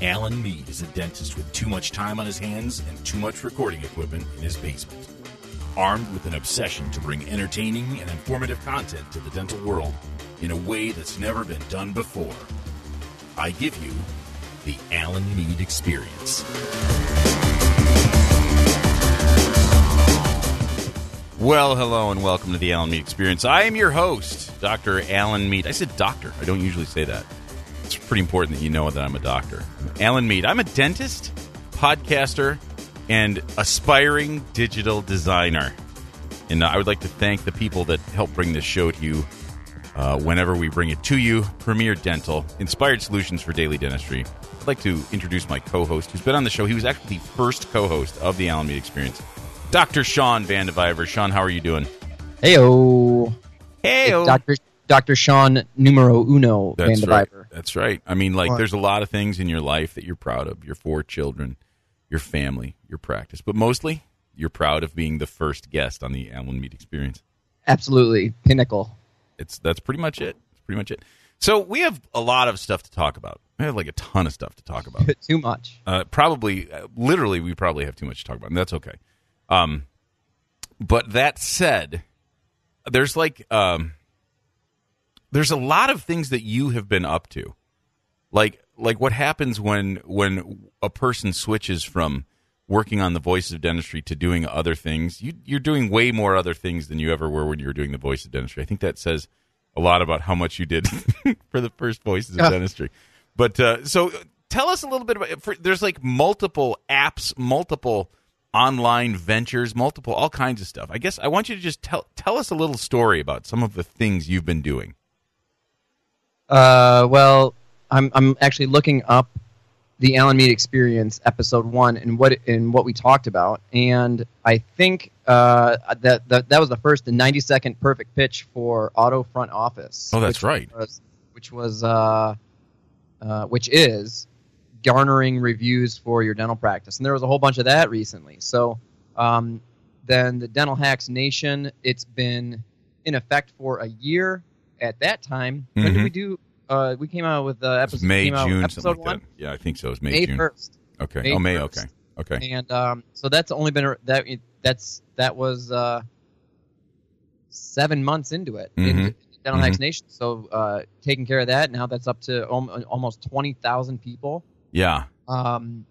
Alan Mead is a dentist with too much time on his hands and too much recording equipment in his basement. Armed with an obsession to bring entertaining and informative content to the dental world in a way that's never been done before, I give you the Alan Mead Experience. Well, hello and welcome to the Alan Mead Experience. I am your host, Dr. Alan Mead. I said doctor. I don't usually say that. It's pretty important that you know that I'm a doctor. Alan Mead. I'm a dentist, podcaster, and aspiring digital designer. And I would like to thank the people that help bring this show to you uh, whenever we bring it to you. Premier Dental, inspired solutions for daily dentistry. I'd like to introduce my co host who's been on the show. He was actually the first co host of the Alan Mead Experience, Dr. Sean Vandeviver. Shawn, how are you doing? Heyo. Hey, Dr. Dr. Shawn numero uno That's Van right. That's right. I mean, like, there's a lot of things in your life that you're proud of your four children, your family, your practice, but mostly you're proud of being the first guest on the Alan Mead Experience. Absolutely. Pinnacle. It's that's pretty much it. That's pretty much it. So we have a lot of stuff to talk about. We have like a ton of stuff to talk about. Too much. Uh, probably, uh, literally, we probably have too much to talk about, and that's okay. Um, but that said, there's like um, there's a lot of things that you have been up to, like like what happens when when a person switches from working on the voices of dentistry to doing other things. You, you're doing way more other things than you ever were when you were doing the voice of dentistry. I think that says a lot about how much you did for the first voices of Yeah. dentistry. But uh, so tell us a little bit about. For, there's like multiple apps, multiple online ventures, multiple all kinds of stuff. I guess I want you to just tell tell us a little story about some of the things you've been doing. Uh, well, I'm I'm actually looking up the Alan Mead Experience episode one and what and what we talked about, and I think uh, that, that that was the first the 90 second perfect pitch for Auto Front Office. Oh, that's which right. Was, which was uh, uh, which is garnering reviews for your dental practice, and there was a whole bunch of that recently. So um, then the Dental Hacks Nation, it's been in effect for a year. At that time, when Mhm. did we do? Uh, we came out with uh, episode May, June, episode something like one, that. Yeah, I think so. It was May, May June. first, Okay. May oh, May. 1st. Okay. Okay. and um, so that's only been a- that that's that was uh, seven months into it Mhm. into Dental Mhm. Hacks Nation. So uh, taking care of that now, that's up to om- almost twenty thousand people. Yeah. Um,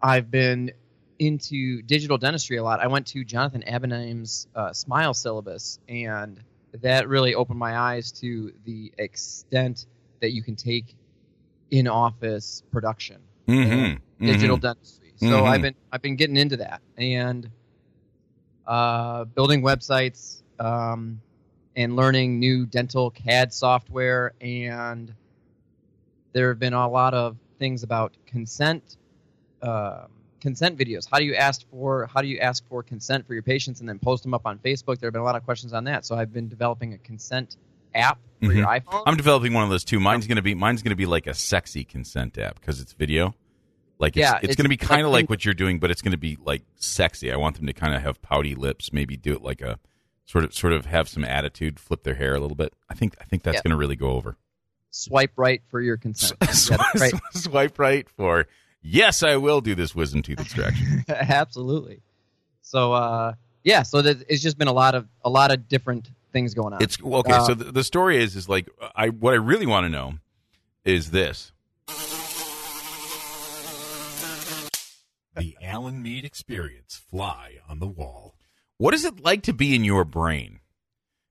I've been into digital dentistry a lot. I went to Jonathan Abenaim's uh, Smile syllabus, and that really opened my eyes to the extent that you can take in office production, Mm-hmm. digital dentistry. So Mhm. I've been I've been getting into that and uh, building websites um, and learning new dental CAD software and there have been a lot of things about consent um consent videos how do you ask for how do you ask for consent for your patients and then post them up on facebook there have been a lot of questions on that so i've been developing a consent app for your iphone Mm-hmm. I'm developing one of those too. Mine's gonna be mine's gonna be like a sexy consent app because it's video. Like it's, Yeah, it's, it's gonna be kind of like- like what you're doing, but it's gonna be like sexy. I want them to kind of have pouty lips, maybe do it like a sort of sort of have some attitude, flip their hair a little bit. I think I think that's Yeah. gonna really go over. Swipe right for your consent Yeah, right. Swipe right for yes, I will do this wisdom tooth extraction. absolutely so uh yeah so that, it's just been a lot of a lot of different things going on It's okay. Uh, so the, the story is is like I what I really want to know is this. The Alan Mead Experience fly on the wall. What is it like to be in your brain?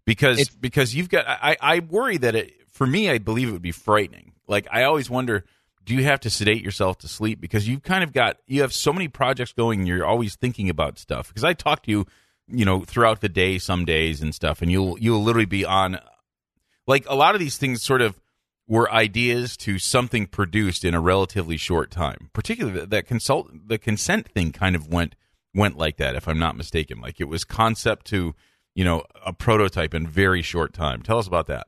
Because It's- because you've got I, I worry that it for me I believe it would be frightening. Like I always wonder, do you have to sedate yourself to sleep because you've kind of got you have so many projects going you're always thinking about stuff. Because I talk to you, you know, throughout the day some days and stuff, and you'll you'll literally be on like a lot of these things sort of were ideas to something produced in a relatively short time. Particularly that consult the consent thing kind of went went like that, if I'm not mistaken. Like it was concept to you know a prototype in very short time. Tell us about that.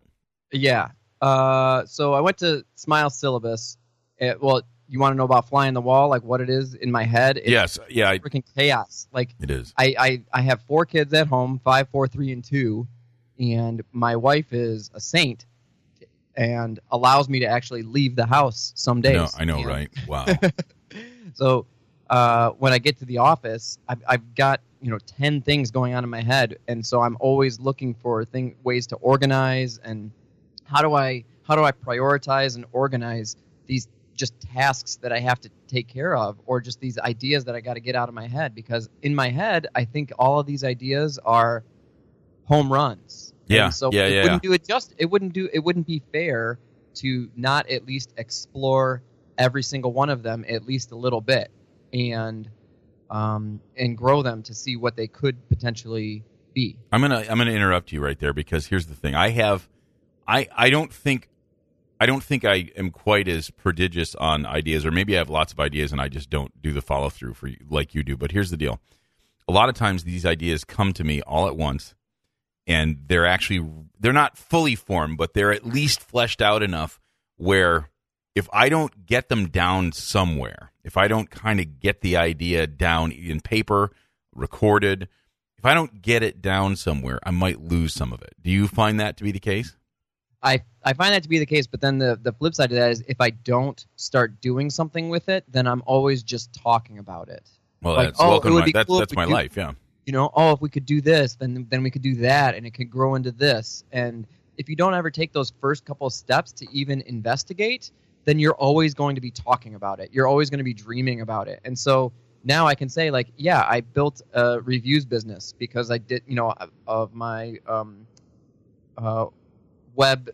Yeah. Uh, so I went to Smile Syllabus. Uh well, you want to know about flying the wall, like what it is in my head? It's yes, yeah, I- freaking chaos. Like it is. I, I, I have four kids at home, five, four, three, and two, and my wife is a saint and allows me to actually leave the house some days. No, I know, And right? Wow. So uh, when I get to the office, I've, I've got you know ten things going on in my head, and so I'm always looking for thing ways to organize and how do I how do I prioritize and organize these just tasks that I have to take care of, or just these ideas that I got to get out of my head because in my head I think all of these ideas are home runs. Yeah, And so yeah, it yeah, wouldn't do it just it wouldn't do it wouldn't be fair to not at least explore every single one of them at least a little bit and um, and grow them to see what they could potentially be. I'm gonna I'm gonna interrupt you right there because here's the thing. I have I I don't think I don't think I am quite as prodigious on ideas, or maybe I have lots of ideas and I just don't do the follow through for you like you do. But here's the deal: a lot of times these ideas come to me all at once, and they're actually they're not fully formed, but they're at least fleshed out enough where if I don't get them down somewhere, if I don't kind of get the idea down in paper, recorded, if I don't get it down somewhere, I might lose some of it. Do you find that to be the case? I, I find that to be the case, but then the, the flip side of that is if I don't start doing something with it, then I'm always just talking about it. Well, Like, that's oh, welcome. it would my- that's cool that's my do- life. Yeah. you know, oh, if we could do this, then then we could do that, and it could grow into this. And if you don't ever take those first couple of steps to even investigate, then you're always going to be talking about it. You're always going to be dreaming about it. And so now I can say, like, yeah, I built a reviews business because I did, you know, of- of my um, uh, web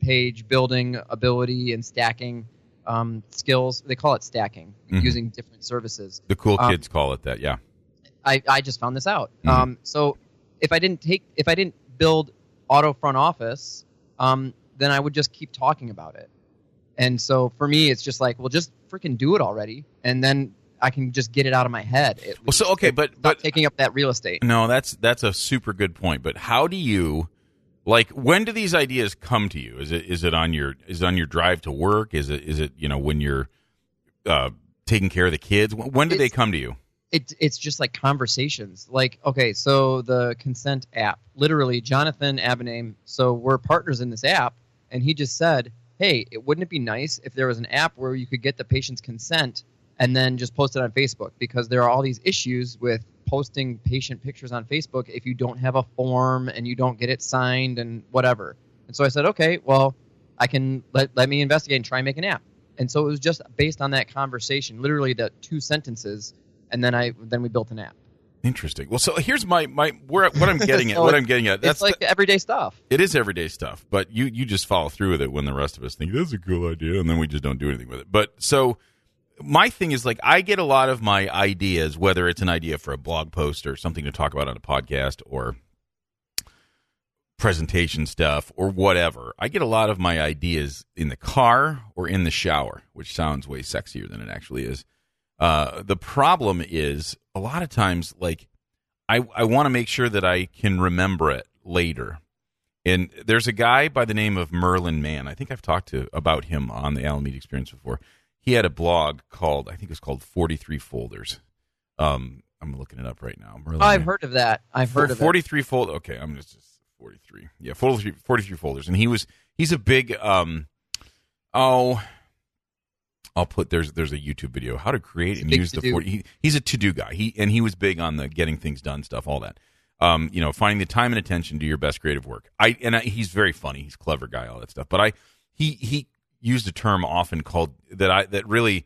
page building ability and stacking um, skills. They call it stacking Mhm. using different services. The cool Um, kids call it that. Yeah. I, I just found this out. Mhm. Um, so if I didn't take if I didn't build auto front office, um, then I would just keep talking about it. And so for me, it's just like, well, just freaking do it already, and then I can just get it out of my head. Well, so okay, but but taking up that real estate. No, that's that's a super good point. But how do you like when do these ideas come to you? Is it is it on your is it on your drive to work? Is it is it you know when you're uh, taking care of the kids? When do they come to you? It's it's just like conversations. Like okay, so the consent app, literally Jonathan Abenaim. So we're partners in this app, and he just said, hey, it wouldn't it be nice if there was an app where you could get the patient's consent and then just post it on Facebook because there are all these issues with posting patient pictures on Facebook if you don't have a form and you don't get it signed and whatever. And so I said, okay, well, I can let, let me investigate and try and make an app. And so it was just based on that conversation, literally the two sentences, and then I then we built an app. Interesting. Well, so here's my my where what I'm getting at. What I'm getting at. That's it's like the- everyday stuff. it is everyday stuff, but you you just follow through with it when the rest of us think that's a cool idea, and then we just don't do anything with it. But so my thing is like I get a lot of my ideas, whether it's an idea for a blog post or something to talk about on a podcast or presentation stuff or whatever. I get a lot of my ideas in the car or in the shower, which sounds way sexier than it actually is. Uh, the problem is a lot of times, like I, I want to make sure that I can remember it later. And there's a guy by the name of Merlin Mann. I think I've talked to about him on the Alan Mead Experience before. He had a blog called, I think it was called 43 Folders. Um, I'm looking it up right now. Merlin Oh, I've heard of that. I've heard of 43 fold okay i'm just, just 43 yeah 43, 43 folders and he was he's a big um oh i'll put there's there's a youtube video how to create and use the to-do. 40 he, he's a to-do guy he and he was big on the getting things done stuff all that um you know finding the time and attention to your best creative work i and I, he's very funny he's a clever guy all that stuff but i he he used a term often called that i that really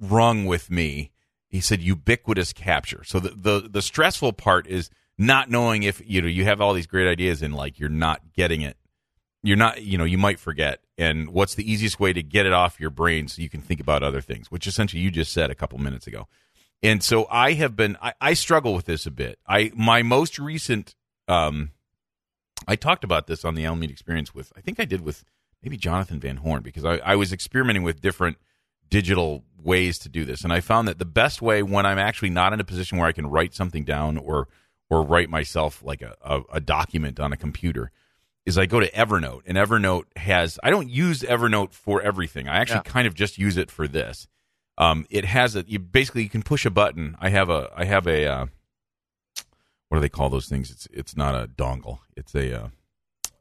rung with me. He said ubiquitous capture. So the, the the stressful part is not knowing if you know you have all these great ideas and like you're not getting it. You're not, you know, you might forget. And what's the easiest way to get it off your brain so you can think about other things, which essentially you just said a couple minutes ago. And so I have been I, I struggle with this a bit. I my most recent um I talked about this on the Alan Mead experience with I think I did with maybe Jonathan Van Horn because I, I was experimenting with different digital ways to do this and i found that the best way when i'm actually not in a position where i can write something down or or write myself like a, a, a document on a computer is i go to evernote and evernote has i don't use evernote for everything i actually Yeah. kind of just use it for this um, it has a you basically you can push a button i have a i have a uh, what do they call those things? It's it's not a dongle. It's a uh,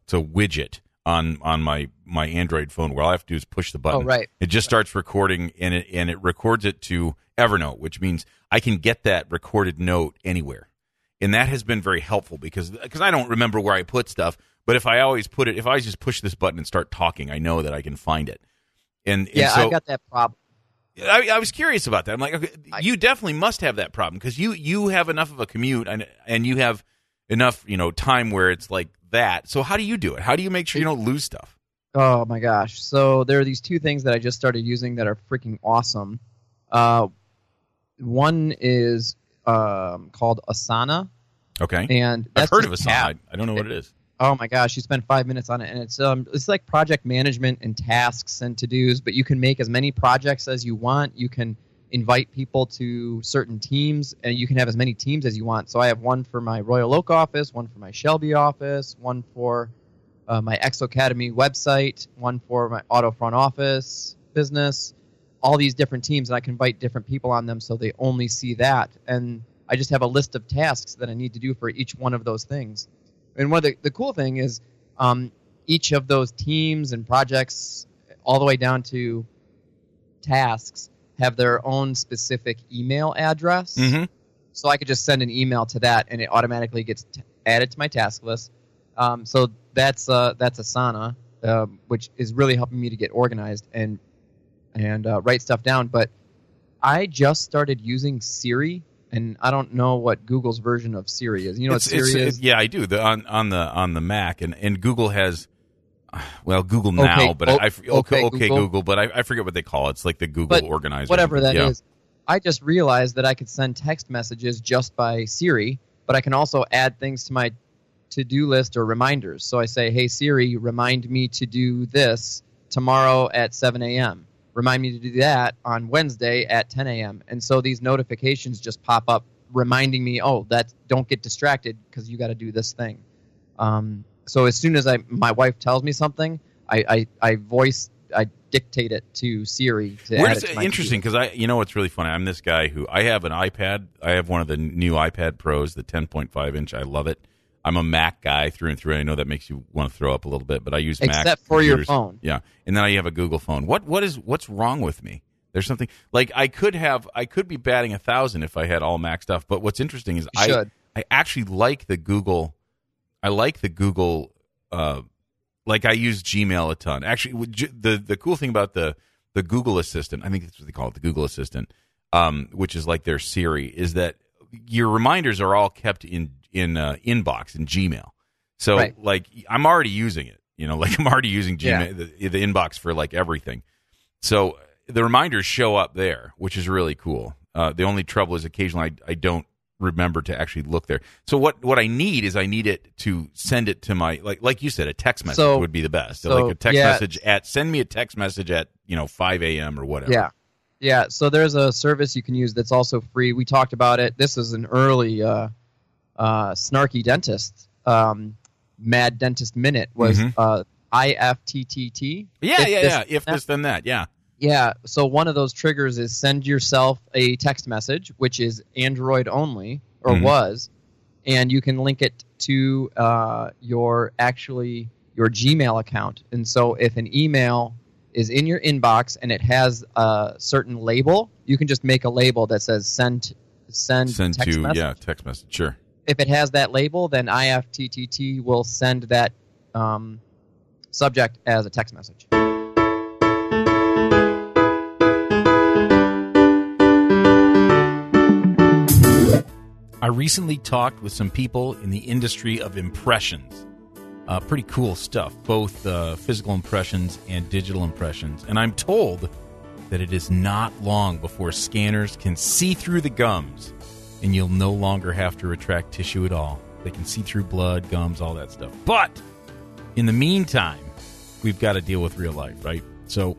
it's a widget on on my my Android phone where all I have to do is push the button. Oh, right. It just starts recording and it and it records it to Evernote, which means I can get that recorded note anywhere. And that has been very helpful because because I don't remember where I put stuff, but if I always put it if I just push this button and start talking, I know that I can find it. And, and Yeah, so, I got that problem. I, I was curious about that. I'm like, okay, you definitely must have that problem because you you have enough of a commute and and you have enough you know time where it's like that. So how do you do it? How do you make sure you don't lose stuff? Oh my gosh! So there are these two things that I just started using that are freaking awesome. Uh, one is um, called Asana, Okay, and I've heard of Asana. I, I don't know what it is. Oh my gosh, you spend five minutes on it, and it's um, it's like project management and tasks and to dos. But you can make as many projects as you want. You can invite people to certain teams, and you can have as many teams as you want. So I have one for my Royal Oak office, one for my Shelby office, one for uh, my Exocademy website, one for my auto front office business. All these different teams, and I can invite different people on them, so they only see that. And I just have a list of tasks that I need to do for each one of those things. And one of the, the cool thing is um, each of those teams and projects, all the way down to tasks, have their own specific email address. Mm-hmm. So I could just send an email to that, and it automatically gets t- added to my task list. Um, so that's uh, that's Asana, uh, which is really helping me to get organized and and uh, write stuff down. But I just started using Siri, and I don't know what Google's version of Siri is. You know It's- what Siri it's- is? yeah, I do. The on on the on the Mac and and Google has. Well, Google now, Okay, but o- I, okay, okay, Google. Google. but I, I forget what they call it. It's like the Google But organizer, whatever that is. yeah. I just realized that I could send text messages just by Siri, but I can also add things to my to-do list or reminders. So I say, "Hey Siri, remind me to do this tomorrow at 7 a.m. Remind me to do that on Wednesday at 10 a.m." And so these notifications just pop up, reminding me, "Oh, that don't get distracted because you got to do this thing." Um, so as soon as I my wife tells me something, I I, I voice I dictate it to Siri to Where add it to interesting because I, you know, what's really funny. I'm this guy who I have an iPad. I have one of the new iPad Pros, the 10.5 inch. I love it. I'm a Mac guy through and through. I know that makes you want to throw up a little bit, but I use Mac Except for your phone. Yeah, and then I have a Google phone. What what is what's wrong with me? There's something like I could have. I could be batting a thousand if I had all Mac stuff. But what's interesting is You I should. I actually like the Google. I like the Google. Uh, like I use Gmail a ton. Actually, the the cool thing about the the Google Assistant, I think that's what they call it, the Google Assistant, um, which is like their Siri, is that your reminders are all kept in in uh, inbox in Gmail. So Right. like I'm already using it. You know, like I'm already using Yeah. Gmail the, the inbox for like everything. So the reminders show up there, which is really cool. Uh, the only trouble is occasionally I, I don't remember to actually look there. So what what I need is I need it to send it to my like like you said a text message So- would be the best. So, like a text yeah. message at send me a text message at you know five a.m. or whatever. Yeah. Yeah. So there's a service you can use that's also free. We talked about it. This is an early uh, uh, snarky dentist. Um, Mad Dentist Minute was Mhm. uh, IFTTT. yeah, If yeah, yeah. If this then that, yeah. Yeah. So one of those triggers is send yourself a text message, which is Android only or Mhm. was, and you can link it to uh, your actually your Gmail account. And so if an email is in your inbox and it has a certain label, you can just make a label that says send send, Send text to message. yeah text message. Sure. If it has that label, then IFTTT will send that um, subject as a text message. I recently talked with some people in the industry of impressions. Uh, pretty cool stuff, both uh, physical impressions and digital impressions. And I'm told that it is not long before scanners can see through the gums and you'll no longer have to retract tissue at all. They can see through blood, gums, all that stuff. But in the meantime, we've got to deal with real life, right? So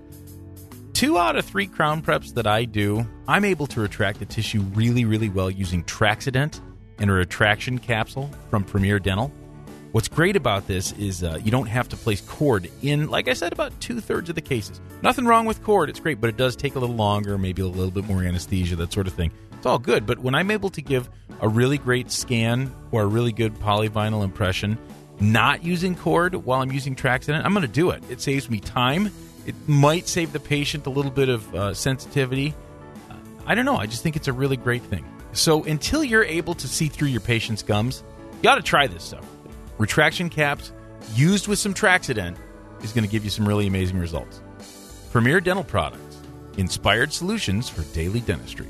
two out of three crown preps that I do, I'm able to retract the tissue really, really well using Traxodent and a retraction capsule from Premier Dental. What's great about this is uh, you don't have to place cord in, like I said, about two thirds of the cases. Nothing wrong with cord; it's great, but it does take a little longer, maybe a little bit more anesthesia, that sort of thing. It's all good, but when I'm able to give a really great scan or a really good polyvinyl impression, not using cord while I'm using Traxodent, I'm going to do it. It saves me time. It might save the patient a little bit of uh, sensitivity. Uh, I don't know. I just think it's a really great thing. So until you're able to see through your patient's gums, you got to try this stuff. Retraction caps used with some Traxodent is going to give you some really amazing results. Premier Dental Products, inspired solutions for daily dentistry.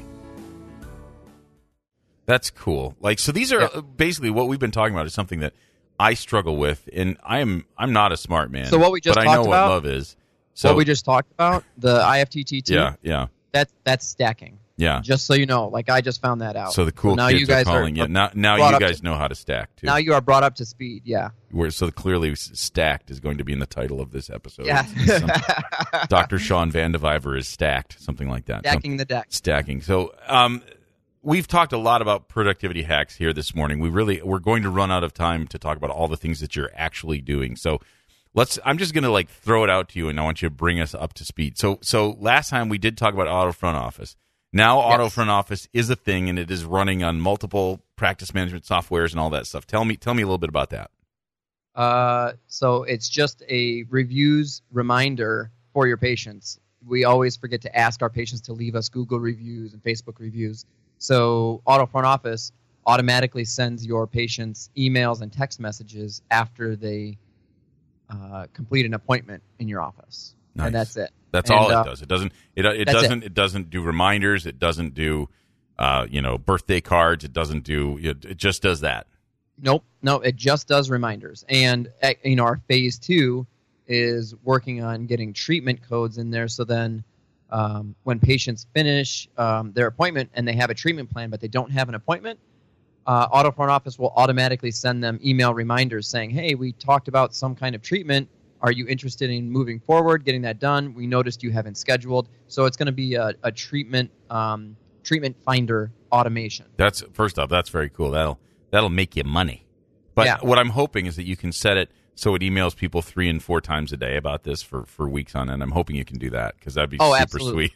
That's cool. Like so, these are Yeah. basically what we've been talking about is something that I struggle with, and I am I'm not a smart man. So what we just but I know talked what love is. So what we just talked about, the IFTTT, yeah, yeah, that's that's stacking. yeah. Just so you know, like I just found that out. So the cool now kids you guys are calling are, you. Now, now you guys to- know how to stack too. now you are brought up to speed. Yeah, Where so clearly stacked is going to be in the title of this episode. yeah. Dr. Shawn Van de Vyver is stacked, something like that. Stacking the deck. stacking. So, um, we've talked a lot about productivity hacks here this morning. We really we're going to run out of time to talk about all the things that you're actually doing. So, let's. I'm just going to like throw it out to you, and I want you to bring us up to speed. So, so last time we did talk about auto front office. Now, auto Yes. front office is a thing, and it is running on multiple practice management softwares and all that stuff. Tell me, tell me a little bit about that. Uh, so it's just a reviews reminder for your patients. We always forget to ask our patients to leave us Google reviews and Facebook reviews. So Auto Front Office automatically sends your patients emails and text messages after they uh, complete an appointment in your office, Nice. and that's it. That's And, all it uh, does. It doesn't. It it doesn't. It. doesn't do reminders. It doesn't do, uh, you know, birthday cards. It doesn't do. It, it just does that. Nope, no, it just does reminders. And uh, you know, our phase two is working on getting treatment codes in there. So then, um, when patients finish um, their appointment and they have a treatment plan, but they don't have an appointment, uh, Auto Front Office will automatically send them email reminders saying, "Hey, we talked about some kind of treatment. Are you interested in moving forward, getting that done? We noticed you haven't scheduled, so it's going to be a, a treatment um, treatment finder automation." That's first off. That's very cool. That'll that'll make you money. But Yeah. what I'm hoping is that you can set it so it emails people three and four times a day about this for for weeks on end. I'm hoping you can do that because that'd be Oh, super absolutely. sweet.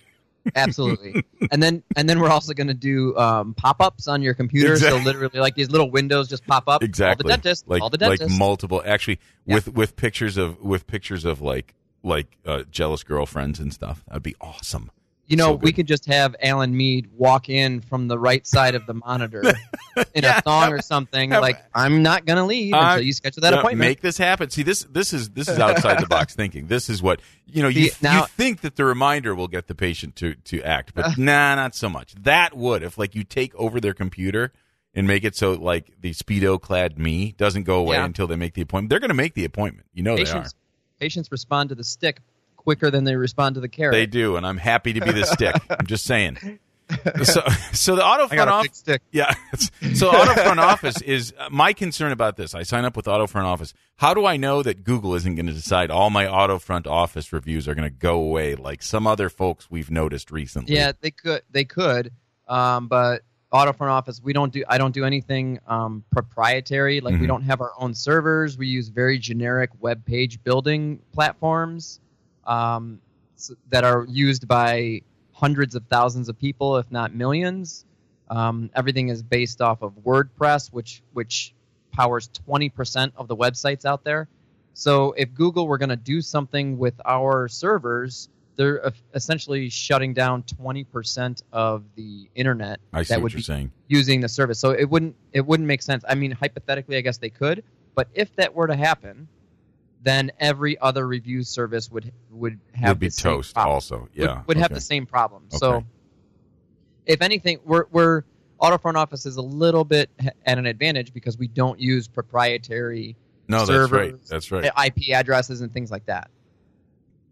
Absolutely. and then and then we're also going to do um, pop-ups on your computer. Exactly. So literally, like these little windows just pop up. Exactly. All the dentist. Like all the dentist. like multiple. Actually, Yeah. with with pictures of with pictures of like like uh, jealous girlfriends and stuff. That'd be awesome. You know, so we could just have Alan Mead walk in from the right side of the monitor in Yeah, a thong or something. like, I'm not going to leave Uh, until you schedule that No, appointment. Make this happen. See this this is this is outside the box thinking. This is what you know. You, now- you think that the reminder will get the patient to to act, but nah, not so much. That would if like you take over their computer and make it so like the speedo clad me doesn't go away Yeah. until they make the appointment. They're going to make the appointment. You know patients, they are. patients respond to the stick quicker than they respond to the carrot. They do, and I'm happy to be the stick. I'm just saying. So so the auto front a off big stick. Yeah. So auto front office is uh, my concern about this. I sign up with auto front office. How do I know that Google isn't going to decide all my auto front office reviews are going to go away like some other folks we've noticed recently? Yeah, they could. They could. Um, but auto front office, we don't do. I don't do anything um, proprietary. Like Mhm. we don't have our own servers. We use very generic web page building platforms um, that are used by hundreds of thousands of people, if not millions. Um, everything is based off of WordPress, which which powers 20% of the websites out there. So if Google were going to do something with our servers, they're essentially shutting down 20% of the internet I see that what would you're be saying. using the service. So it wouldn't it wouldn't make sense. I mean, hypothetically, I guess they could, but if that were to happen, then every other review service would would have Would be the same toast problem. also. Yeah. would, have okay. the same problem. Okay. So if anything, we're we're auto front office is a little bit at an advantage because we don't use proprietary No, servers, that's right. Eh, that's right. IP addresses and things like that.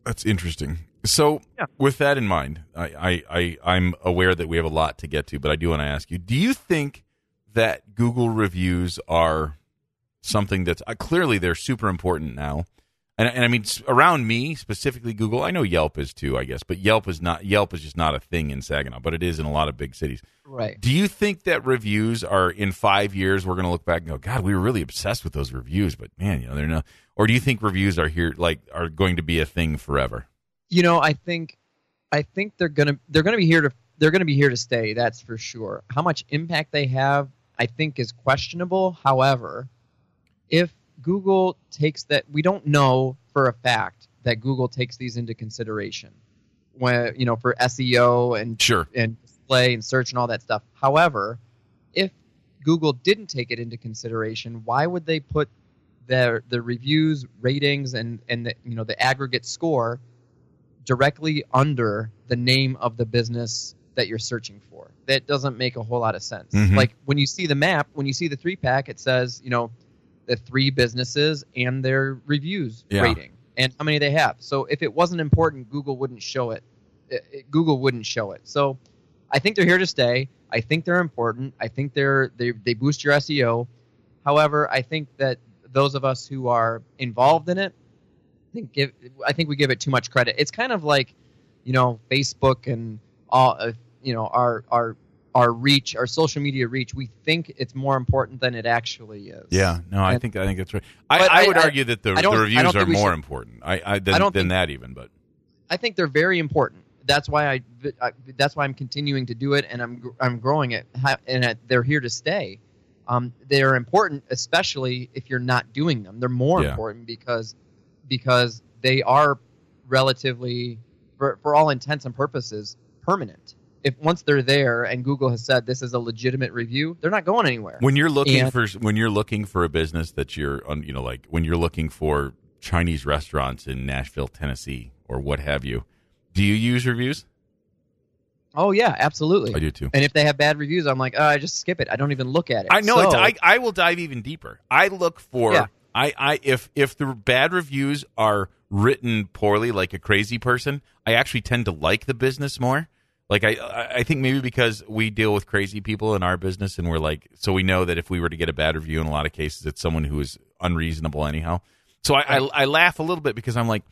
That's interesting. So, Yeah. with that in mind, I, I, I, I'm aware that we have a lot to get to, but I do want to ask you: Do you think that Google reviews are something that's uh, clearly they're super important now? and, and I mean around me specifically Google. I know Yelp is too, I guess, but Yelp is not. Yelp is just not a thing in Saginaw, but it is in a lot of big cities. Right. Do you think that reviews are in five years? We're going to look back and go, God, we were really obsessed with those reviews, but man, you know, they're not. Or do you think reviews are here, like, are going to be a thing forever? You know, I think I think they're gonna they're gonna be here to they're gonna be here to stay. That's for sure. How much impact they have, I think, is questionable. However, if Google takes that, we don't know for a fact that Google takes these into consideration when you know for SEO and Sure. and display and search and all that stuff. However, if Google didn't take it into consideration, why would they put their the reviews, ratings, and and the, you know the aggregate score directly under the name of the business that you're searching for? That doesn't make a whole lot of sense. Mhm. Like when you see the map, when you see the three pack, it says you know the three businesses and their reviews Yeah. rating and how many they have. So if it wasn't important, Google wouldn't show it. It- it- Google wouldn't show it. So I think they're here to stay. I think they're important. I think they're they they boost your SEO. However, I think that those of us who are involved in it, I think give I think we give it too much credit. It's kind of like, you know, Facebook and all uh, you know our our our reach, our social media reach. We think it's more important than it actually is. Yeah, no, I And- think I think that's right. I, I, I- would I- argue that the, the reviews are more should- important. I, I than, than think- that even, but I think they're very important. That's why I, I that's why I'm continuing to do it and I'm I'm growing it and they're here to stay. Um, they're important, especially if you're not doing them. They're more Yeah. important because because they are relatively, for, for all intents and purposes, permanent. If once they're there and Google has said this is a legitimate review, they're not going anywhere. when you're looking And- for when you're looking for a business that you're on, you know, like when you're looking for Chinese restaurants in Nashville, Tennessee, or what have you, do you use reviews? oh yeah, absolutely. I do too. And if they have bad reviews, I'm like, oh, I just skip it. I don't even look at it. I know So- I I will dive even deeper. I look for Yeah. I I if if the bad reviews are written poorly like a crazy person, I actually tend to like the business more. Like I I- think maybe because we deal with crazy people in our business and we're like so we know that if we were to get a bad review in a lot of cases it's someone who is unreasonable anyhow. So I I, I laugh a little bit because I'm like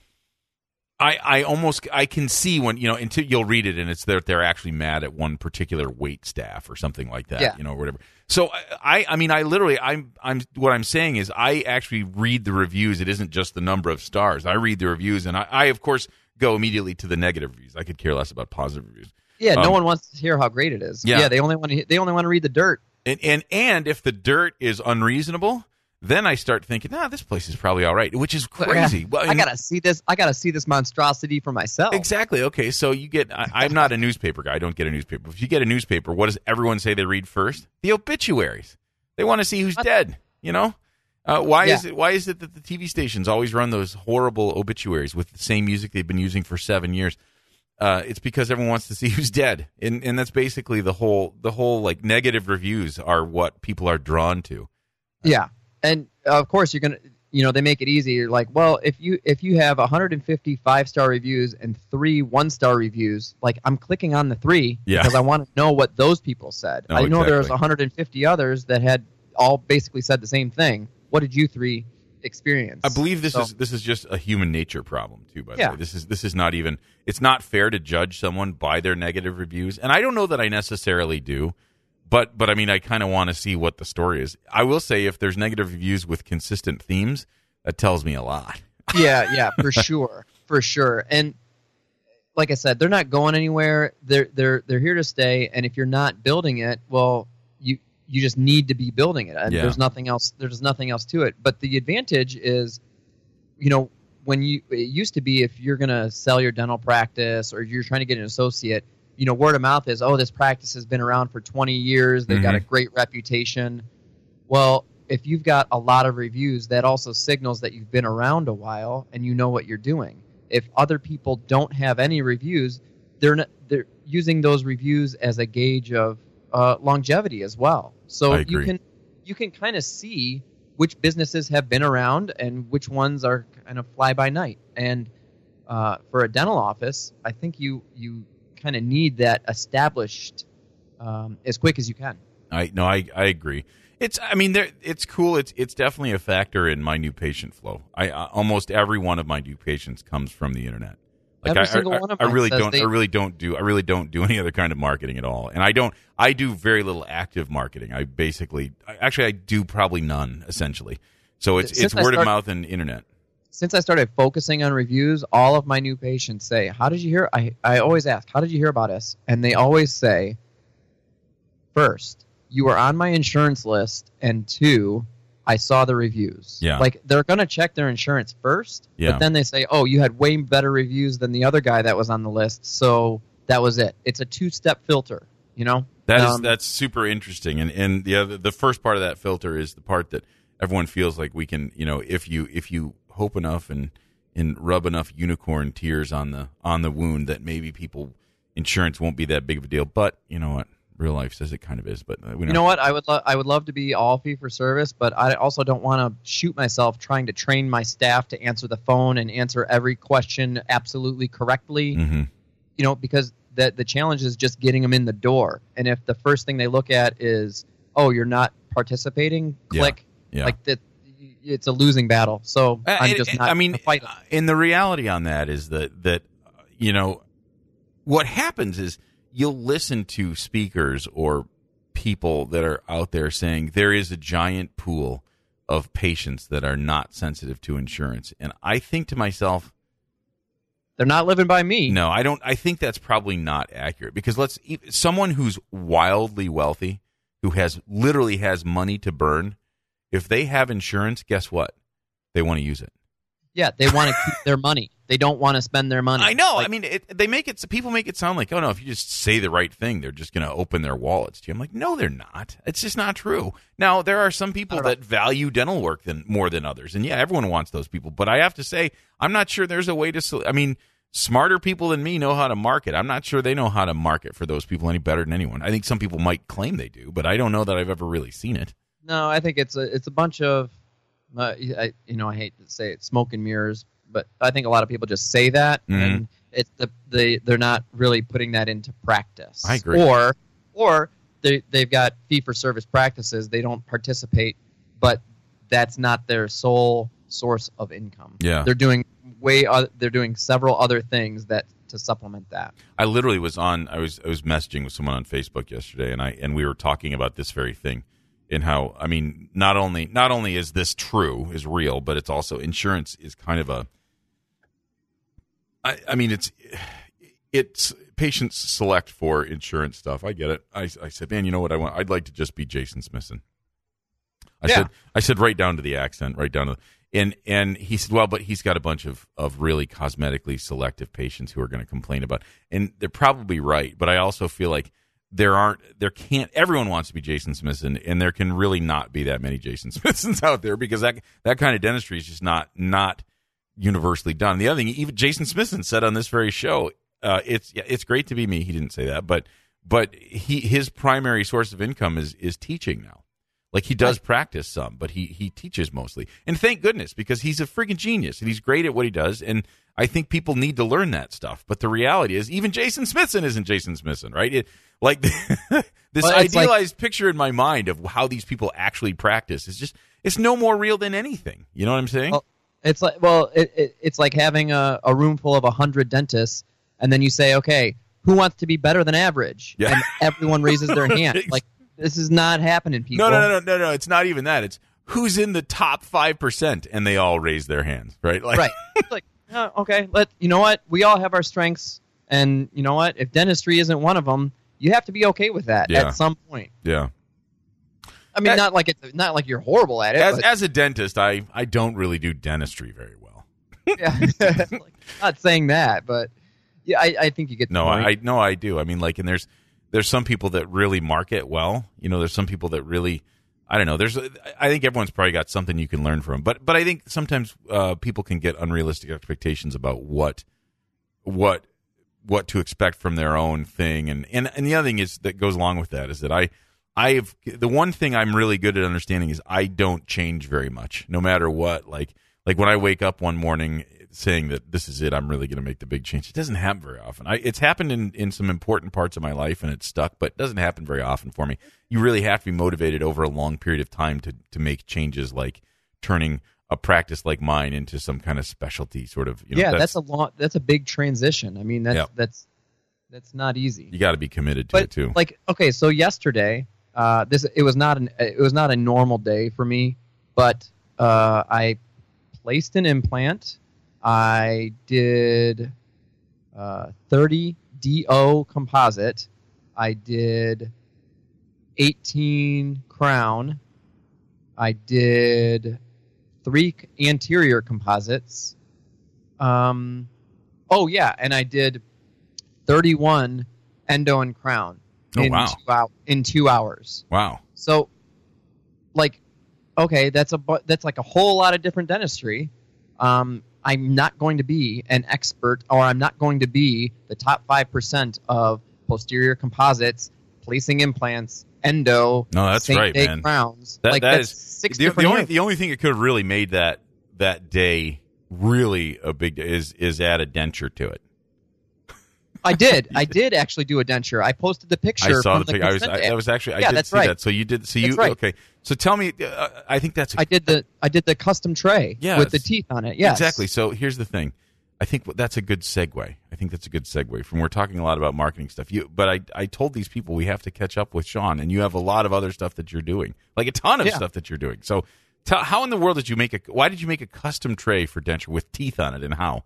I, I almost I can see when you know until you'll read it and it's that they're actually mad at one particular wait staff or something like that Yeah. you know or whatever. So I I mean I literally I'm I'm what I'm saying is I actually read the reviews. It isn't just the number of stars. I read the reviews and I, I of course go immediately to the negative reviews. I could care less about positive reviews. Yeah, no Um, one wants to hear how great it is. Yeah. Yeah, they only want to they only want to read the dirt. And and and if the dirt is unreasonable, then I start thinking, ah, this place is probably all right, which is crazy. Well, I gotta see this. I gotta see this monstrosity for myself. Exactly. Okay. So you get. I, I'm not a newspaper guy. I don't get a newspaper. If you get a newspaper, what does everyone say they read first? The obituaries. They want to see who's dead. You know. Uh, why is it? Why is it that the TV stations always run those horrible obituaries with the same music they've been using for seven years? Uh, it's because everyone wants to see who's dead, and and that's basically the whole the whole like negative reviews are what people are drawn to. Yeah, and uh, of course you're gonna. You know they make it easy. You're like, well, if you if you have 150 five star reviews and three one star reviews, like I'm clicking on the three Yeah. because I want to know what those people said. Oh, I know there's 150 others that had all basically said the same thing. What did you three experience? I believe this So- is this is just a human nature problem too. By the Yeah. way, this is this is not even. It's not fair to judge someone by their negative reviews, and I don't know that I necessarily do. But but I mean, I kind of want to see what the story is. I will say, if there's negative reviews with consistent themes, that tells me a lot. yeah, yeah, for sure, for sure. And like I said, they're not going anywhere. They're they're they're here to stay. And if you're not building it, well, you just need to be building it. And Yeah. there's nothing else. There's nothing else to it. But the advantage is, you know, when you it used to be if you're gonna sell your dental practice or you're trying to get an associate, you know, word of mouth is, oh, this practice has been around for 20 years. They've got a mm-hmm. great reputation. Well, if you've got a lot of reviews, that also signals that you've been around a while and you know what you're doing. If other people don't have any reviews, they're not, they're using those reviews as a gauge of uh, longevity as well. So I you can you can kind of see which businesses have been around and which ones are kind of fly by night. And uh, for a dental office, I think you you kind of need that established um, as quick as you can. I no, I I agree. It's I mean there it's cool. It's it's definitely a factor in my new patient flow. I uh, almost every one of my new patients comes from the internet. Like Every I, single I, one of I really don't. they- I really don't do. I really don't do any other kind of marketing at all. And I don't. I do very little active marketing. I basically, actually, I do probably none essentially. So it's it's I word of mouth and internet. since I started focusing on reviews, all of my new patients say, "How did you hear?" I I always ask, "How did you hear about us?" And they always say, first, you were on my insurance list, and two, I saw the reviews." Yeah. like they're gonna check their insurance first, Yeah. but then they say, "Oh, you had way better reviews than the other guy that was on the list," so that was it. It's a two-step filter, you know. That is Um, that's super interesting, and and the other the first part of that filter is the part that everyone feels like we can, you know, if you if you hope enough and and rub enough unicorn tears on the on the wound, that maybe people insurance won't be that big of a deal. But you know what, real life says it kind of is. But uh, we You know what? I would lo- I would love to be all fee for service, but I also don't want to shoot myself trying to train my staff to answer the phone and answer every question absolutely correctly. hmm You know, because the the challenge is just getting them in the door. And if the first thing they look at is, "Oh, you're not participating," click. Yeah. Like that, it's a losing battle. So Uh, I'm just and- not. I mean, fight and the reality on that is that that uh, you know what happens is you'll listen to speakers or people that are out there saying there is a giant pool of patients that are not sensitive to insurance, and I think to myself, they're not living by me. no, I don't. I think that's probably not accurate because let's someone who's wildly wealthy, who has literally has money to burn, if they have insurance, guess what? They want to use it. Yeah, they want to keep their money. They don't want to spend their money. I know. Like, I mean, it, they make it. People make it sound like, oh no, if you just say the right thing, they're just going to open their wallets to you. I'm like, no, they're not. It's just not true. Now there are some people I don't that value dental work than more than others, and yeah, everyone wants those people. But I have to say, I'm not sure there's a way to. I mean, smarter people than me know how to market. I'm not sure they know how to market for those people any better than anyone. I think some people might claim they do, but I don't know that I've ever really seen it. No, I think it's a it's a bunch of, uh, I, you know, I hate to say it, smoke and mirrors, but I think a lot of people just say that, Mhm. and it's the they they're not really putting that into practice. I agree. Or or they they've got fee for service practices. They don't participate, but that's not their sole source of income. Yeah. they're doing way they're doing several other things that to supplement that. I literally was on. I was I was messaging with someone on Facebook yesterday, and I and we were talking about this very thing, in how I mean, not only not only is this true, is real, but it's also insurance is kind of a. I I mean, it's it's patients select for insurance stuff. I get it. I I said, man, you know what I want? I'd like to just be Jason Smithson. I Yeah. said I said right down to the accent, right down to and and he said, well, but he's got a bunch of of really cosmetically selective patients who are going to complain about, and they're probably right. But I also feel like there aren't, there can't. Everyone wants to be Jason Smithson, and there can really not be that many Jason Smithsons out there because that that kind of dentistry is just not not universally done. The other thing, even Jason Smithson said on this very show, uh, it's yeah, it's great to be me. He didn't say that, but but he his primary source of income is is teaching now. Like he does practice some, but he he teaches mostly. And thank goodness because he's a freaking genius and he's great at what he does. And I think people need to learn that stuff. But the reality is, even Jason Smithson isn't Jason Smithson, right? It, like this Well, it's like- idealized picture in my mind of how these people actually practice is just it's no more real than anything. You know what I'm saying? Well, It's like well, it, it, it's like having a, a room full of a hundred dentists, and then you say, okay, who wants to be better than average? Yeah. And everyone raises their hand. Like this is not happening, people. No, no, no, no, no, no. It's not even that. It's who's in the top five percent, and they all raise their hands, right? Like, Right. Like oh, okay, let you know what we all have our strengths, and you know what if dentistry isn't one of them, you have to be okay with that Yeah. at some point. Yeah. I mean, As- not like it's not like you're horrible at it. As as a dentist, I I don't really do dentistry very well. yeah. Like, not saying that, but yeah, I, I think you get the No, point. I no, I do. I mean, like, and there's there's some people that really market well. You know, there's some people that really. I don't know. There's, I think everyone's probably got something you can learn from, but but I think sometimes uh, people can get unrealistic expectations about what, what, what to expect from their own thing, and and and the other thing is that goes along with that is that I, I've the one thing I'm really good at understanding is I don't change very much, no matter what. Like like when I wake up one morning saying that this is it, I'm really going to make the big change. It doesn't happen very often. I, it's happened in, in some important parts of my life and it's stuck, but it doesn't happen very often for me. You really have to be motivated over a long period of time to, to make changes like turning a practice like mine into some kind of specialty sort of. You know, yeah, that's, that's, a long, that's a big transition. I mean, that's, yeah. that's, that's not easy. You got to be committed to but, it too. Like, okay, so yesterday, uh, this, it was not an, it was not a normal day for me, but, uh, I placed an implant I did uh, 30 DO composite. I did 18 crown. I did three anterior composites. Um, oh yeah, and I did 31 endo and crown oh, in, wow. two, in two hours. Wow. So, like, okay, that's a that's like a whole lot of different dentistry. Um, I'm not going to be an expert or I'm not going to be the top 5% of posterior composites, placing implants, endo, no, that's right, man. crowns. That, like, that that's is, six the, different the only the only thing that could have really made that that day really a big is is add a denture to it. I did. I did actually do a denture. I posted the picture. I saw from the the picture. I was. I. I was actually. I Yeah, did that's see right. that. So you did. So you That's right. okay? So tell me. Uh, I think that's. A, I did the I did the custom tray Yeah, with the teeth on it. Yes. Exactly. So here's the thing. I think that's a good segue. I think that's a good segue from we're talking a lot about marketing stuff. You, but I, I told these people we have to catch up with Shawn, and you have a lot of other stuff that you're doing, like a ton of Yeah. stuff that you're doing. So, tell, how in the world did you make a? Why did you make a custom tray for denture with teeth on it, and how?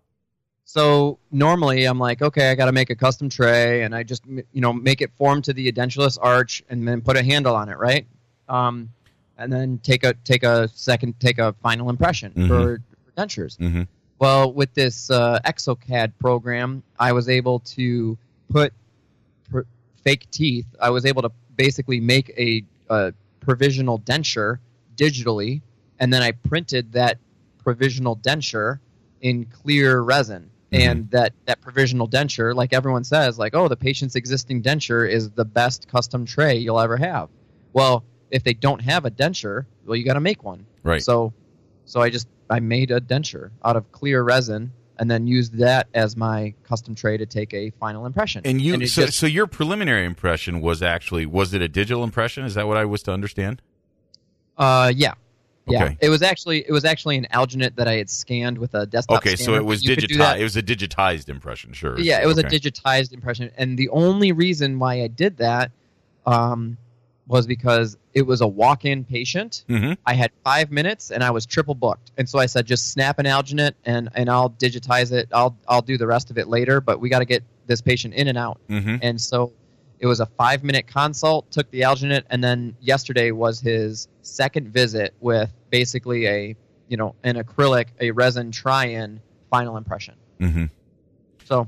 So normally I'm like, okay, I got to make a custom tray, and I just you know make it form to the edentulous arch, and then put a handle on it, right? Um, and then take a take a second, take a final impression Mhm. for, for dentures. Mhm. Well, with this uh, ExoCAD program, I was able to put pr- fake teeth. I was able to basically make a, a provisional denture digitally, and then I printed that provisional denture in clear resin. Mhm. And that, that provisional denture, like everyone says, like, oh, the patient's existing denture is the best custom tray you'll ever have. Well, if they don't have a denture, well, you got to make one. Right. So, so I just I made a denture out of clear resin, and then used that as my custom tray to take a final impression. And you, it so, just- so your preliminary impression was actually was it a digital impression? Is that what I was to understand? uh, yeah, yeah. Okay. It was actually it was actually an alginate that I had scanned with a desktop. Okay, so it was You could do that. digitized. It was a digitized impression, sure. Yeah, it was a digitized impression, and the only reason why I did that um, was because it was a walk-in patient. Mhm. I had five minutes, and I was triple booked, and so I said, just snap an alginate, and and I'll digitize it. I'll I'll do the rest of it later, but we got to get this patient in and out. Mhm. And so it was a five minute consult, took the alginate, and then yesterday was his second visit with basically a you know an acrylic, a resin try-in final impression. Mhm. So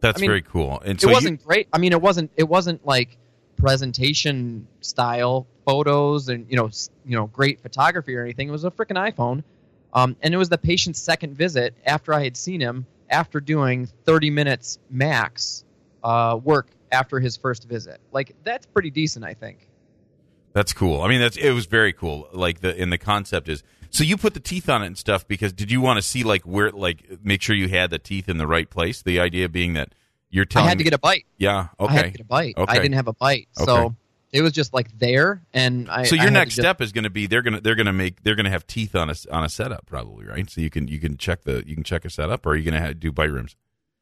That's I mean, very cool. And it so you- wasn't great. I mean, it wasn't it wasn't like presentation style photos and you know you know great photography or anything. It was a freaking iPhone, um, and it was the patient's second visit after I had seen him after doing 30 minutes max uh, work after his first visit. Like that's pretty decent, I think. That's cool. I mean, that's it was very cool. Like the and the concept is so you put the teeth on it and stuff because did you want to see like where like make sure you had the teeth in the right place? The idea being that you're I telling had to get a bite. yeah I had to okay. get a bite. Okay. I didn't have a bite, Okay. so it was just like there. And I So your to next just- step is going to be they're going to they're going to make they're going to have teeth on a on a setup probably right. So you can you can check the you can check a setup or are you going to do bite rims?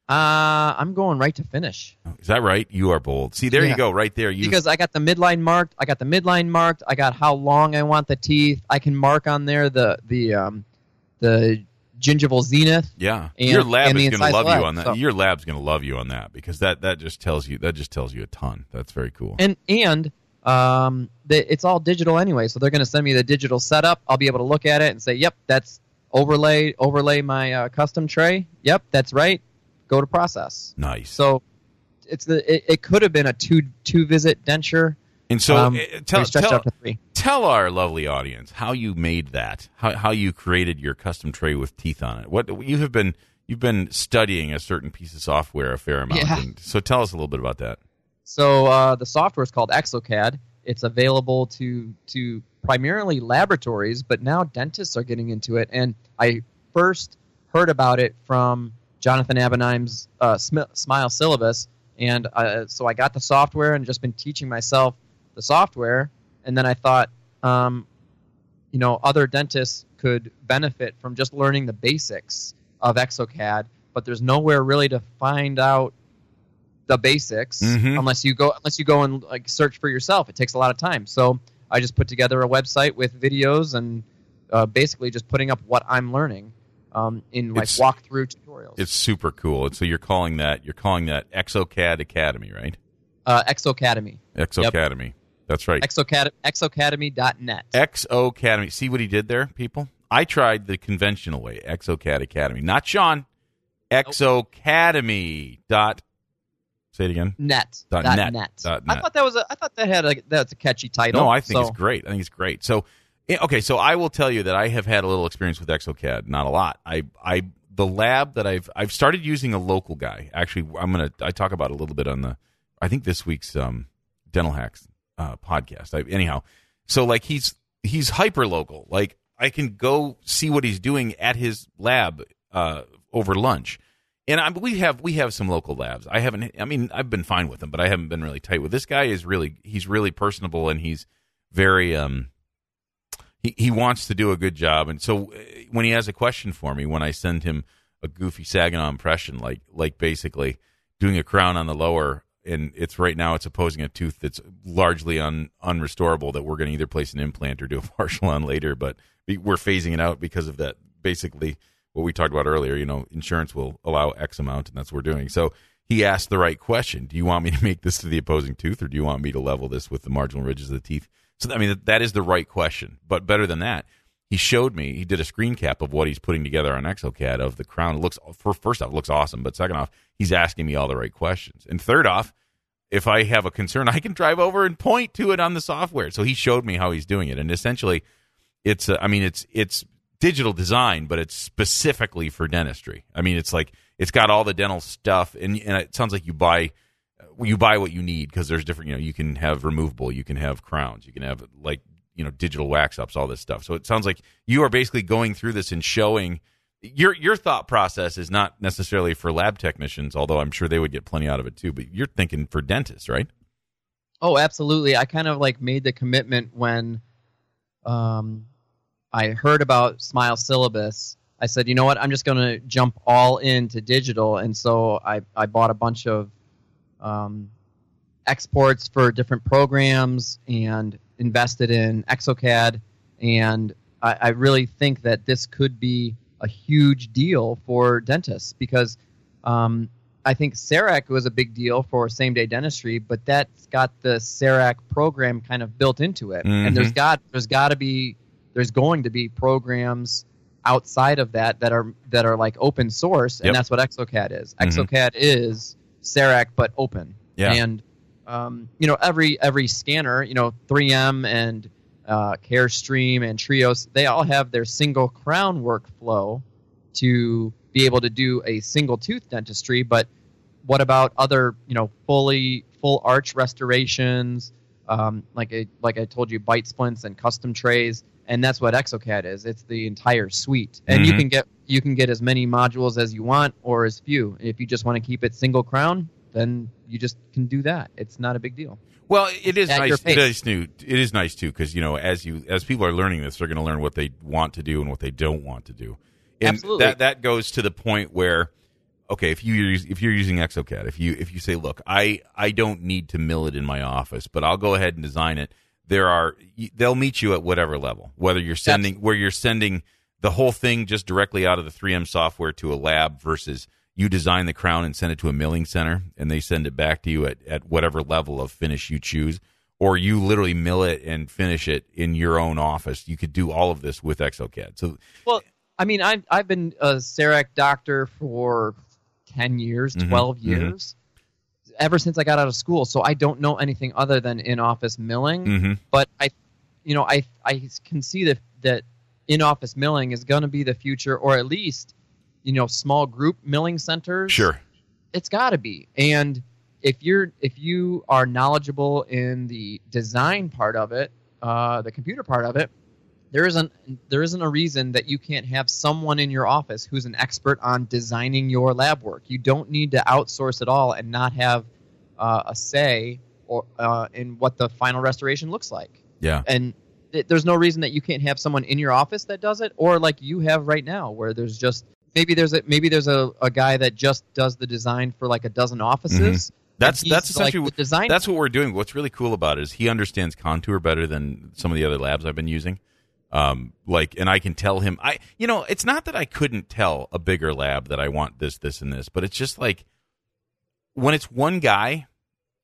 Uh, I'm going right to finish. Is that right? You are bold. See there you go right there. You because I got the midline marked. I got the midline marked. I got how long I want the teeth. I can mark on there the the um, the gingival zenith. Yeah, and- your lab is going to love you on that. so- Your lab's going to love you on that because that that just tells you that just tells you a ton. That's very cool. And and um, the, it's all digital anyway. So they're going to send me the digital setup. I'll be able to look at it and say, "Yep, that's overlay overlay my uh, custom tray. Yep, that's right. Go to process." nice. So it's the it, it could have been a two two visit denture. And so um, uh, tell tell, out to three. tell our lovely audience how you made that. How how you created your custom tray with teeth on it. What you have been you've been studying a certain piece of software a fair amount. Yeah. And so tell us a little bit about that. So uh, the software is called ExoCAD. It's available to to primarily laboratories, but now dentists are getting into it. And I first heard about it from Jonathan Abenaim's uh, Smile Syllabus, and uh, so I got the software and just been teaching myself the software. And then I thought, um, you know, other dentists could benefit from just learning the basics of exocad but there's nowhere really to find out the basics Mhm. unless you go unless you go and like search for yourself it takes a lot of time so i just put together a website with videos and uh, basically just putting up what i'm learning um, in like It's- walkthrough tutorials It's super cool. And so you're calling that you're calling that ExoCAD Academy, right? uh, exocademy Exocademy. That's right. exocad exocademy.net Exo Academy. See what he did there, people? I tried the conventional way, ExoCAD Academy. Not Shawn. Exocademy. Dot. Say it again. net Dot dot net. net. Dot i thought that was a i thought that had a that's a catchy title No, I think so- it's great. I think it's great. So, eh, okay, so I will tell you that I have had a little experience with ExoCAD, not a lot. I, I, the lab that I've, I've started using a local guy. Actually, I'm gonna, I talk about a little bit on the, I think this week's um, Dental Hacks uh, podcast. I, anyhow, so like he's, he's hyper local. Like I can go see what he's doing at his lab uh, over lunch. And I, we have we have some local labs. I haven't. I mean, I've been fine with them, but I haven't been really tight with this guy. Is really he's really personable and he's very um he he wants to do a good job. And so uh, when he has a question for me, when I send him a goofy Saginaw impression, like like basically doing a crown on the lower, and it's right now it's opposing a tooth that's largely un unrestorable that we're going to either place an implant or do a partial on later, but we- we're phasing it out because of that. Basically, what we talked about earlier, you know, insurance will allow X amount, and that's what we're doing. So he asked the right question: Do you want me to make this to the opposing tooth, or do you want me to level this with the marginal ridges of the teeth? So I mean, that is the right question. But better than that, he showed me. He did a screen cap of what he's putting together on ExoCAD of the crown. It looks for first off, it looks awesome. But second off, he's asking me all the right questions. And third off, if I have a concern, I can drive over and point to it on the software. So he showed me how he's doing it, and essentially, it's uh, I mean, it's it's digital design, but it's specifically for dentistry. I mean, it's like it's got all the dental stuff, and, and it sounds like you buy you buy what you need because there's different. You know, you can have removable, you can have crowns, you can have like you know digital wax ups, all this stuff. So it sounds like you are basically going through this and showing. Your your thought process is not necessarily for lab technicians, although I'm sure they would get plenty out of it too. But you're thinking for dentists, right? Oh, absolutely. I kind of like made the commitment when um, I heard about Smile Syllabus. I said, you know what, I'm just going to jump all into digital. And so I, I bought a bunch of um, exports for different programs and invested in Exocad. And I, I really think that this could be a huge deal for dentists because um, I think CEREC was a big deal for same day dentistry, but that's got the CEREC program kind of built into it. And there's got there's got to be there's going to be programs outside of that that are that are like open source, and Yep. that's what ExoCAD is. Mhm. ExoCAD is CEREC but open. Yeah. And um, you know every every scanner, you know 3M and uh, CareStream and Trios, they all have their single crown workflow to be able to do a single tooth dentistry. But what about other, you know, fully full arch restorations, um, like I, like I told you, bite splints and custom trays, and that's what ExoCAD is. It's the entire suite, and you Mhm. can get you can get as many modules as you want or as few. If you just want to keep it single crown, then you just can do that. It's not a big deal. Well, it is At nice. It is new. It is nice too because you know as you as people are learning this, they're going to learn what they want to do and what they don't want to do. And Absolutely. that that goes to the point where, okay, if you use if you're using ExoCAD, if you if you say, look, I I don't need to mill it in my office, but I'll go ahead and design it. There are they'll meet you at whatever level, whether you're sending where you're sending the whole thing just directly out of the 3M software to a lab versus you design the crown and send it to a milling center and they send it back to you at, at whatever level of finish you choose or you literally mill it and finish it in your own office you could do all of this with exocad so Well, I mean, I've I've been a CEREC doctor for ten years, Mhm, 12 mhm. years, ever since I got out of school. So I don't know anything other than in office milling. mhm. But I, you know, I I can see that that in office milling is going to be the future, or at least, you know, small group milling centers. sure it's got to be. And if you're if you are knowledgeable in the design part of it, uh, the computer part of it, there isn't there isn't a reason that you can't have someone in your office who's an expert on designing your lab work. You don't need to outsource it all and not have uh, a say or uh, in what the final restoration looks like. Yeah. And th- there's no reason that you can't have someone in your office that does it, or like you have right now, where there's just maybe there's a maybe there's a, a guy that just does the design for like a dozen offices. That's and that's like, essentially the design. that's what we're doing. What's really cool about it is he understands contour better than some of the other labs I've been using. Um, like, and I can tell him, I, you know, it's not that I couldn't tell a bigger lab that I want this, this, and this, but it's just like when it's one guy,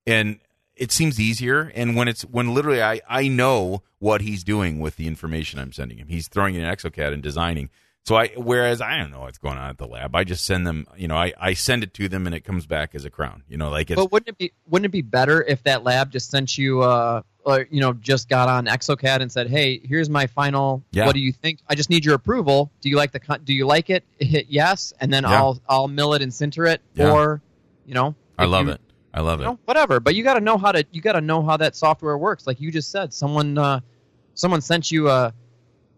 and it seems easier. And when it's when literally I I know what he's doing with the information I'm sending him. He's throwing in ExoCAD and designing. So I whereas I don't know what's going on at the lab. I just send them, you know, I, I send it to them and it comes back as a crown. You know, like it's But wouldn't it be wouldn't it be better if that lab just sent you uh or you know just got on ExoCAD and said, "Hey, here's my final. Yeah. What do you think? I just need your approval. Do you like the con- do you like it? Hit yes, and then Yeah. I'll I'll mill it and sinter it, Yeah. or you know, I love you- it. I love it. know, whatever. But you got to know how to you got to know how that software works. Like you just said, someone uh, someone sent you a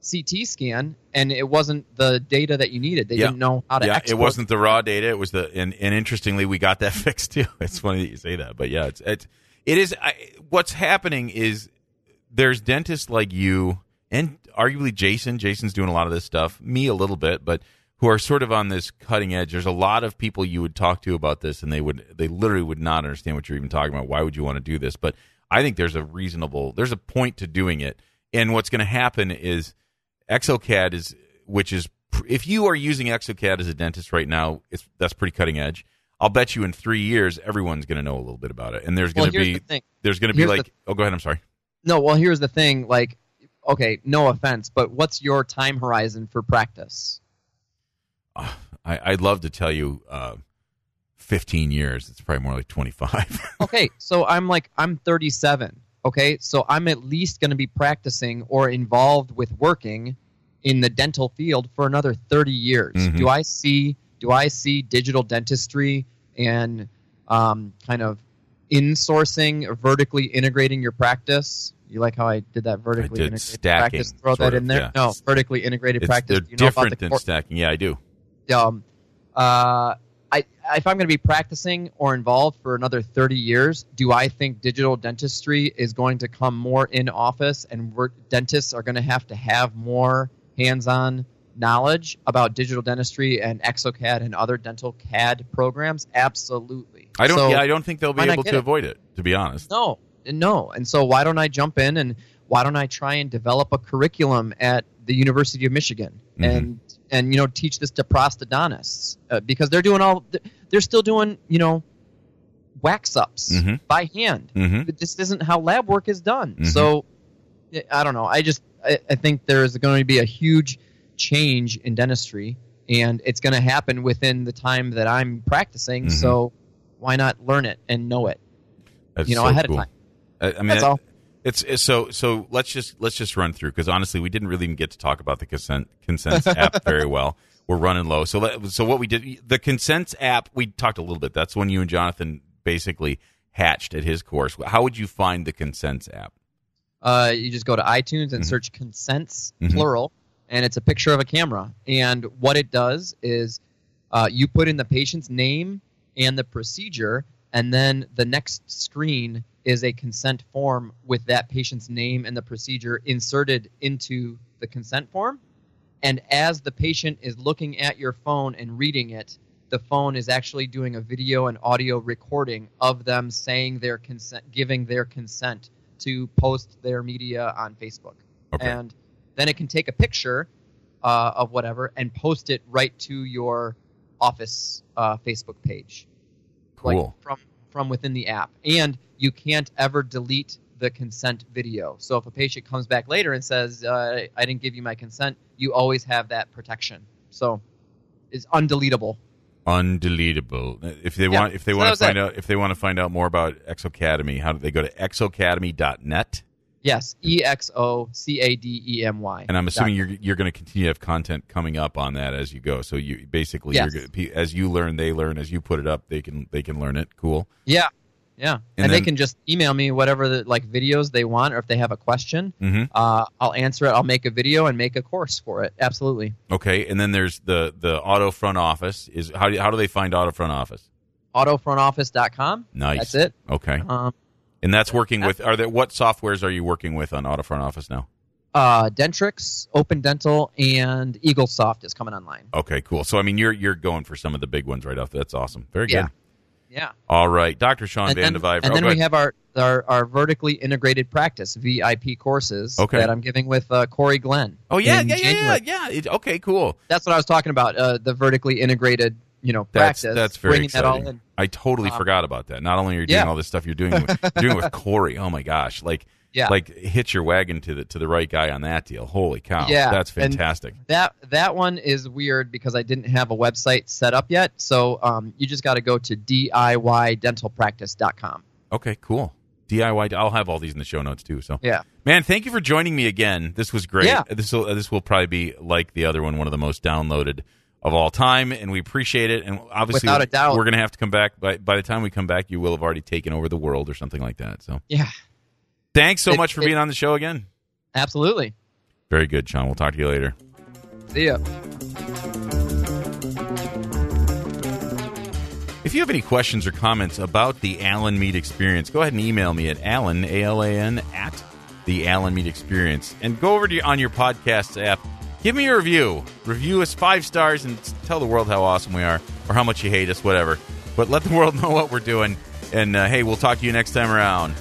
CT scan and it wasn't the data that you needed. They Yeah. didn't know how to. yeah, it wasn't the raw data. It was the and, and interestingly, we got that fixed too. It's funny that you say that, but yeah, it's it's it is. I, what's happening is there's dentists like you and arguably Jason. Jason's doing a lot of this stuff. Me a little bit, but who are sort of on this cutting edge. There's a lot of people you would talk to about this, and they would they literally would not understand what you're even talking about. Why would you want to do this? But I think there's a reasonable there's a point to doing it. And what's going to happen is ExoCAD is which is if you are using ExoCAD as a dentist right now, it's that's pretty cutting edge. I'll bet you in three years everyone's going to know a little bit about it, and there's going to here's be the there's going to be Here's like oh go ahead I'm sorry No, well, here's the thing. Like, okay, no offense, but what's your time horizon for practice? I, I'd love to tell you uh, 15 years. It's probably more like 25. Okay, so I'm like I'm 37. Okay, so I'm at least going to be practicing or involved with working in the dental field for another 30 years. Mhm. Do I see do I see digital dentistry and um, kind of insourcing or vertically integrating your practice? You like how I did that vertically did integrated stacking, practice? Throw that of, in there. yeah. No, vertically integrated it's, practice. they're you know about different the than cor- stacking. Yeah, I do. um, uh, I, if I'm going to be practicing or involved for another 30 years, do I think digital dentistry is going to come more in office and work, dentists are going to have to have more hands-on knowledge about digital dentistry and exocad and other dental cad programs absolutely I don't. So- yeah, I don't think they'll be able to it? avoid it. To be honest. no, no. And so why don't I jump in and why don't I try and develop a curriculum at the University of Michigan Mhm. and and you know teach this to prosthodontists uh, because they're doing all they're still doing you know wax ups Mhm. by hand. hmm this isn't how lab work is done. Mhm. So I don't know. I just I, I think there's going to be a huge change in dentistry and it's going to happen within the time that I'm practicing. Mhm. So why not learn it and know it? That's you know, so ahead cool. of time. I, I mean, That's I- all. It's, it's so so. Let's just let's just run through because honestly, we didn't really even get to talk about the consent consents app very well. We're running low. So let, so what we did the consents app we talked a little bit. That's when you and Jonathan basically hatched at his course. How would you find the consents app? Uh, you just go to iTunes and Mhm. search consents Mhm. plural, and it's a picture of a camera. And what it does is uh, you put in the patient's name and the procedure, and then the next screen is a consent form with that patient's name and the procedure inserted into the consent form. And as the patient is looking at your phone and reading it, the phone is actually doing a video and audio recording of them saying their consent, giving their consent to post their media on Facebook. Okay. And then it can take a picture uh, of whatever and post it right to your office uh, Facebook page, like Cool. from from within the app. And you can't ever delete the consent video. So if a patient comes back later and says, uh, "I didn't give you my consent," you always have that protection. So it's undeletable. Undeletable. If they Yeah, want, if they so want to find it. out, if they want to find out more about Exocademy, how do they go to exocademy.net? Yes, E X O C A D E M Y. And I'm assuming you're you're going to continue to have content coming up on that as you go. So you basically, Yes. you're, as you learn, they learn. As you put it up, they can they can learn it. Cool. Yeah, Yeah, And and, they can just email me whatever the like videos they want, or if they have a question, Mm-hmm. uh, I'll answer it. I'll make a video and make a course for it. Absolutely. Okay, and then there's the the auto front office. Is how do how do they find auto front office? Autofrontoffice.com. Nice. That's it. Okay, Um, and that's working with. Are there what softwares are you working with on auto front office now? uh, Dentrix, Open Dental, and EagleSoft is coming online. Okay, cool. So I mean, you're you're going for some of the big ones right off. That's awesome. Very good. Yeah. Yeah. All right, Dr. Shawn and Van then, and Oh, then go we ahead. have our, our our vertically integrated practice VIP courses Okay. that I'm giving with uh, Corey Glenn. oh yeah, yeah, yeah, yeah, yeah. It- okay, cool. That's what I was talking about. Uh, the vertically integrated, you know, That's practice. that's very bringing that all exciting. in. I totally Um, forgot about that. Not only are you doing yeah. all this stuff, you're doing with, you're doing with Corey. Oh my gosh, like Yeah. like hit your wagon to the to the right guy on that deal. Holy cow, Yeah, that's and- fantastic. That that one is weird because I didn't have a website set up yet. So um, you just got to go to DIYdentalpractice.com. Okay, cool. DIY. I'll have all these in the show notes too. So Yeah. Man, thank you for joining me again. This was great. Yeah. This will this will probably be like the other one, one of the most downloaded of all time, and we appreciate it. And obviously, Without a doubt. we're going to have to come back. By by the time we come back, you will have already taken over the world or something like that. So, Yeah. Thanks so It- much for it- being on the show again. Absolutely. Very good, Shawn. We'll talk to you later. See ya. If you have any questions or comments about the Alan Mead Experience, go ahead and email me at Alan, A L A N, at the Alan Mead Experience. And go over to on your podcast app. Give me a review. Review us five stars and tell the world how awesome we are or how much you hate us, whatever. But let the world know what we're doing. And uh, hey, we'll talk to you next time around.